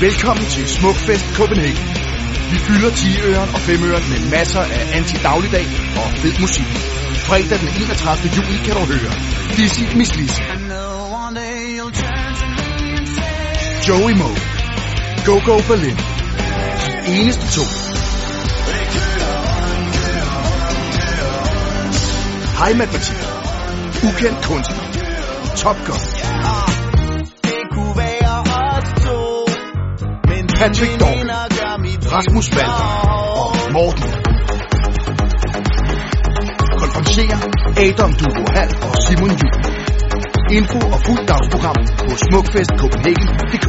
Velkommen til Smukfest Copenhagen. Vi fylder 10-øren og 5-øren med masser af anti-dagligdag og fed musik. Fredag den 31. juli kan du høre Dizzy Miss Lizzy, Joey Moe, Go Go Berlin, eneste to. Hej Matematik, Ukendt Kunstner, Top Gun, Patrick Dorn, Rasmus Valder og Morten. Konferencerer Adam Dugo Hall og Simon Juhl. Info og fuld dagsprogram på smukfestcopenhagen.dk